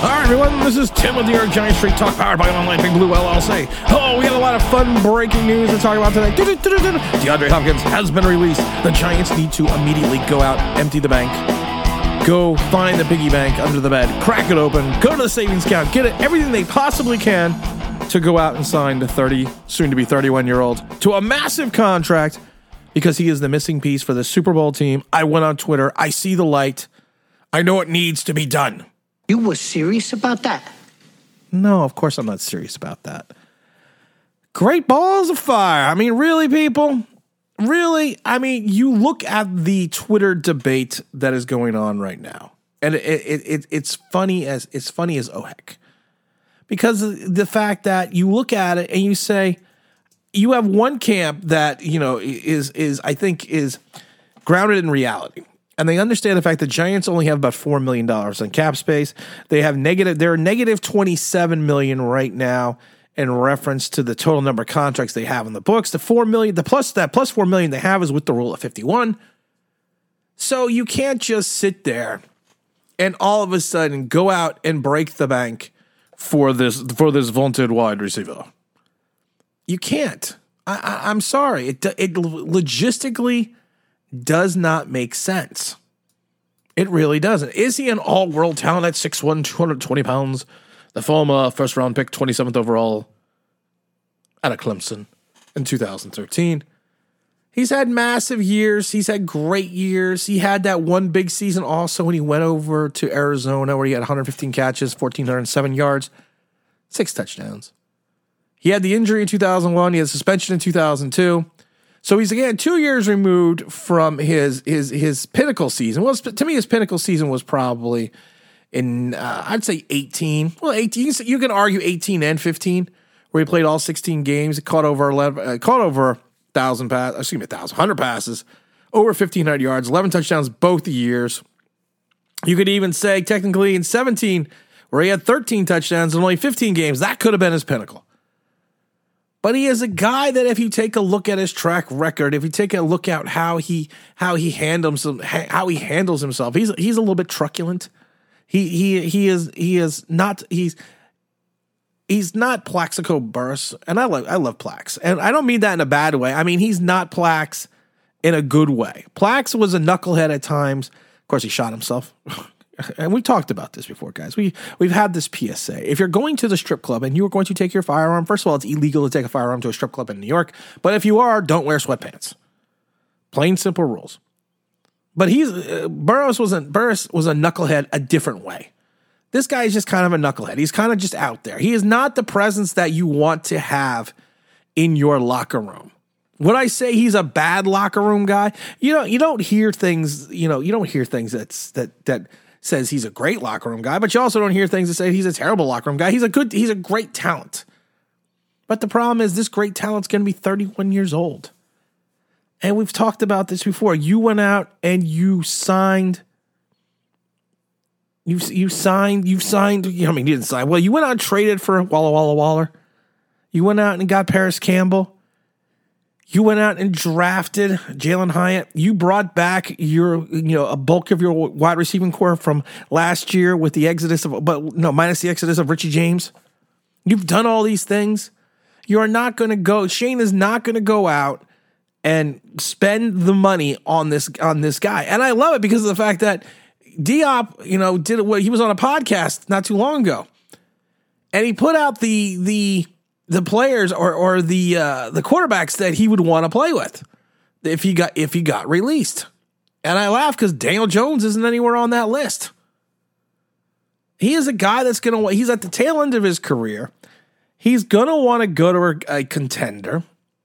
All right, everyone, this is Tim with York Giants Street Talk, powered by Online Big Blue LLC. Oh, we got a lot of fun breaking news to talk about today. DeAndre Hopkins has been released. The Giants need to immediately go out, empty the bank, go find the piggy bank under the bed, crack it open, go to the savings account, get it everything they possibly can to go out and sign the 30, soon to be 31 year old to a massive contract because he is the missing piece for the Super Bowl team. I went on Twitter. I see the light. I know it needs to be done. You were serious about that? No, of course I'm not serious about that. Great balls of fire. I mean, really, people? Really? I mean, you look at the Twitter debate that is going on right now, and it, it, it it's funny as it's funny as oh heck, because the fact that you look at it and you say you have one camp that you know is is I think is grounded in reality and they understand the fact that Giants only have about four million dollars in cap space. They have negative. They're negative twenty seven million right now in reference to the total number of contracts they have in the books. The four million, the plus that plus four million they have is with the rule of fifty one. So you can't just sit there and all of a sudden go out and break the bank for this for this vaunted wide receiver. You can't. I, am sorry. It it logistically does not make sense. It really doesn't. Is he an all world talent at 6'1, 220 pounds? The former first round pick, 27th overall out of Clemson in 2013. He's had massive years. He's had great years. He had that one big season also when he went over to Arizona where he had 115 catches, 1,407 yards, six touchdowns. He had the injury in 2001. He had suspension in 2002. So he's again two years removed from his his his pinnacle season. Well, to me, his pinnacle season was probably in uh, I'd say eighteen. Well, eighteen. You can argue eighteen and fifteen, where he played all sixteen games, caught over eleven, uh, caught over thousand pass, excuse me, thousand hundred passes, over fifteen hundred yards, eleven touchdowns both years. You could even say technically in seventeen, where he had thirteen touchdowns in only fifteen games, that could have been his pinnacle. But he is a guy that if you take a look at his track record, if you take a look at how he how he handles how he handles himself, he's he's a little bit truculent. He he he is he is not he's he's not Plaxico Burress, and I love I love Plax, and I don't mean that in a bad way. I mean he's not Plax in a good way. Plax was a knucklehead at times. Of course, he shot himself. and we've talked about this before, guys. We we've had this PSA. If you're going to the strip club and you are going to take your firearm, first of all, it's illegal to take a firearm to a strip club in New York. But if you are, don't wear sweatpants. Plain simple rules. But he's uh, Burress wasn't Burress was a knucklehead a different way. This guy is just kind of a knucklehead. He's kind of just out there. He is not the presence that you want to have in your locker room. Would I say he's a bad locker room guy? You know, you don't hear things. You know, you don't hear things that's that that says he's a great locker room guy, but you also don't hear things that say he's a terrible locker room guy. He's a good, he's a great talent. But the problem is this great talent's going to be 31 years old. And we've talked about this before. You went out and you signed. You you signed. You signed. I mean, you didn't sign. Well, you went out and traded for Walla Walla Waller. You went out and got Parris Campbell. You went out and drafted Jalin Hyatt. You brought back your, you know, a bulk of your wide receiving corps from last year with the exodus of, but no, minus the exodus of Richie James. You've done all these things. You are not going to go. Schoen is not going to go out and spend the money on this on this guy. And I love it because of the fact that D Hop, you know, did what he was on a podcast not too long ago, and he put out the the the players or or the uh, the quarterbacks that he would want to play with if he got if he got released. And I laugh because Daniel Jones isn't anywhere on that list. He is a guy that's gonna he's at the tail end of his career. He's gonna want to go to a, a contender.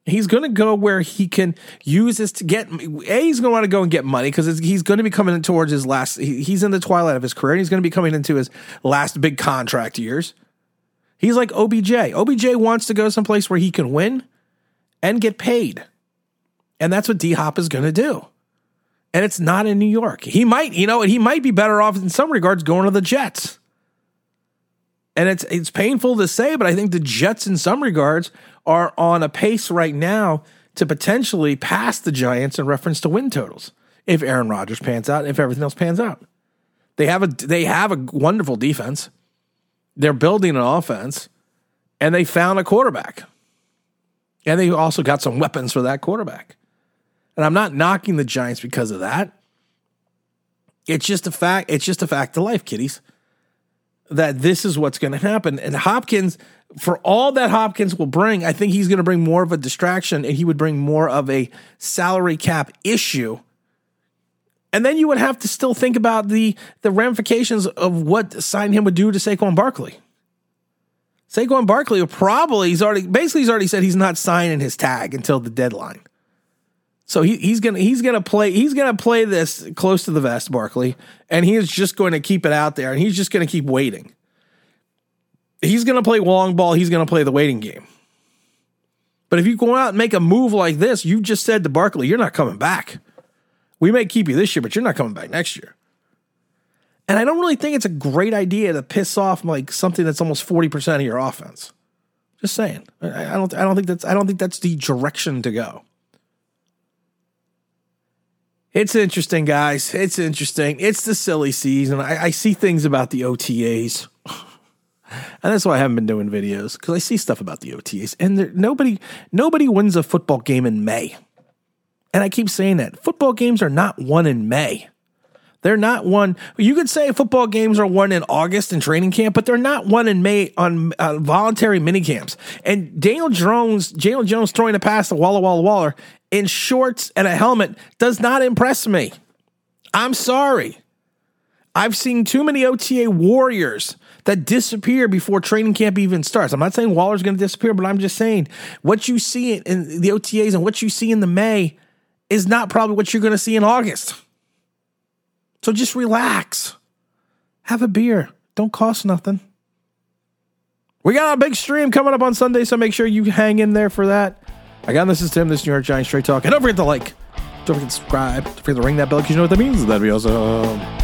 He's going to go where he can use this to get. A, he's going to want to go and get money because he's going to be coming towards his last. He's in the twilight of his career. and He's going to be coming into his last big contract years. He's like OBJ. OBJ wants to go someplace where he can win and get paid. And that's what D Hop is going to do. And it's not in New York. He might, you know, he might be better off in some regards going to the Jets. And it's it's painful to say, but I think the Jets in some regards are on a pace right now to potentially pass the Giants in reference to win totals if Aaron Rodgers pans out, if everything else pans out. They have a they have a wonderful defense. They're building an offense and they found a quarterback. And they also got some weapons for that quarterback. And I'm not knocking the Giants because of that. It's just a fact, it's just a fact of life, kiddies. That this is what's going to happen. And Hopkins, for all that Hopkins will bring, I think he's going to bring more of a distraction and he would bring more of a salary cap issue. And then you would have to still think about the the ramifications of what signing him would do to Saquon Barkley. Saquon Barkley probably he's already basically he's already said he's not signing his tag until the deadline. So he, he's gonna he's gonna play he's gonna play this close to the vest, Barkley, and he is just going to keep it out there, and he's just going to keep waiting. He's to play long ball. He's to play the waiting game. But if you go out and make a move like this, you just said to Barkley, "You're not coming back. We may keep you this year, but you're not coming back next year." And I don't really think it's a great idea to piss off like something that's almost forty percent of your offense. Just saying, I, I don't I don't think that's I don't think that's the direction to go. It's interesting, guys. It's interesting. It's the silly season. I, I see things about the OTAs. And that's why I haven't been doing videos because I see stuff about the OTAs, and there, nobody nobody wins a football game in May. And I keep saying that football games are not won in May. They're not won. You could say football games are won in August in training camp, but they're not won in May on uh, voluntary mini camps. And Daniel Jones, Daniel Jones throwing a pass to Walla Walla Waller in shorts and a helmet does not impress me. I'm sorry. I've seen too many OTA warriors that disappear before training camp even starts. I'm not saying Waller's going to disappear, but I'm just saying what you see in the OTAs and what you see in the May is not probably what you're going to see in August. So just relax. Have a beer. Don't cost nothing. We got a big stream coming up on Sunday, so make sure you hang in there for that. Again, this is Tim, this is New York Giants Straight Talk. And don't forget to like, don't forget to subscribe, don't forget to ring that bell because you know what that means. That'd be awesome.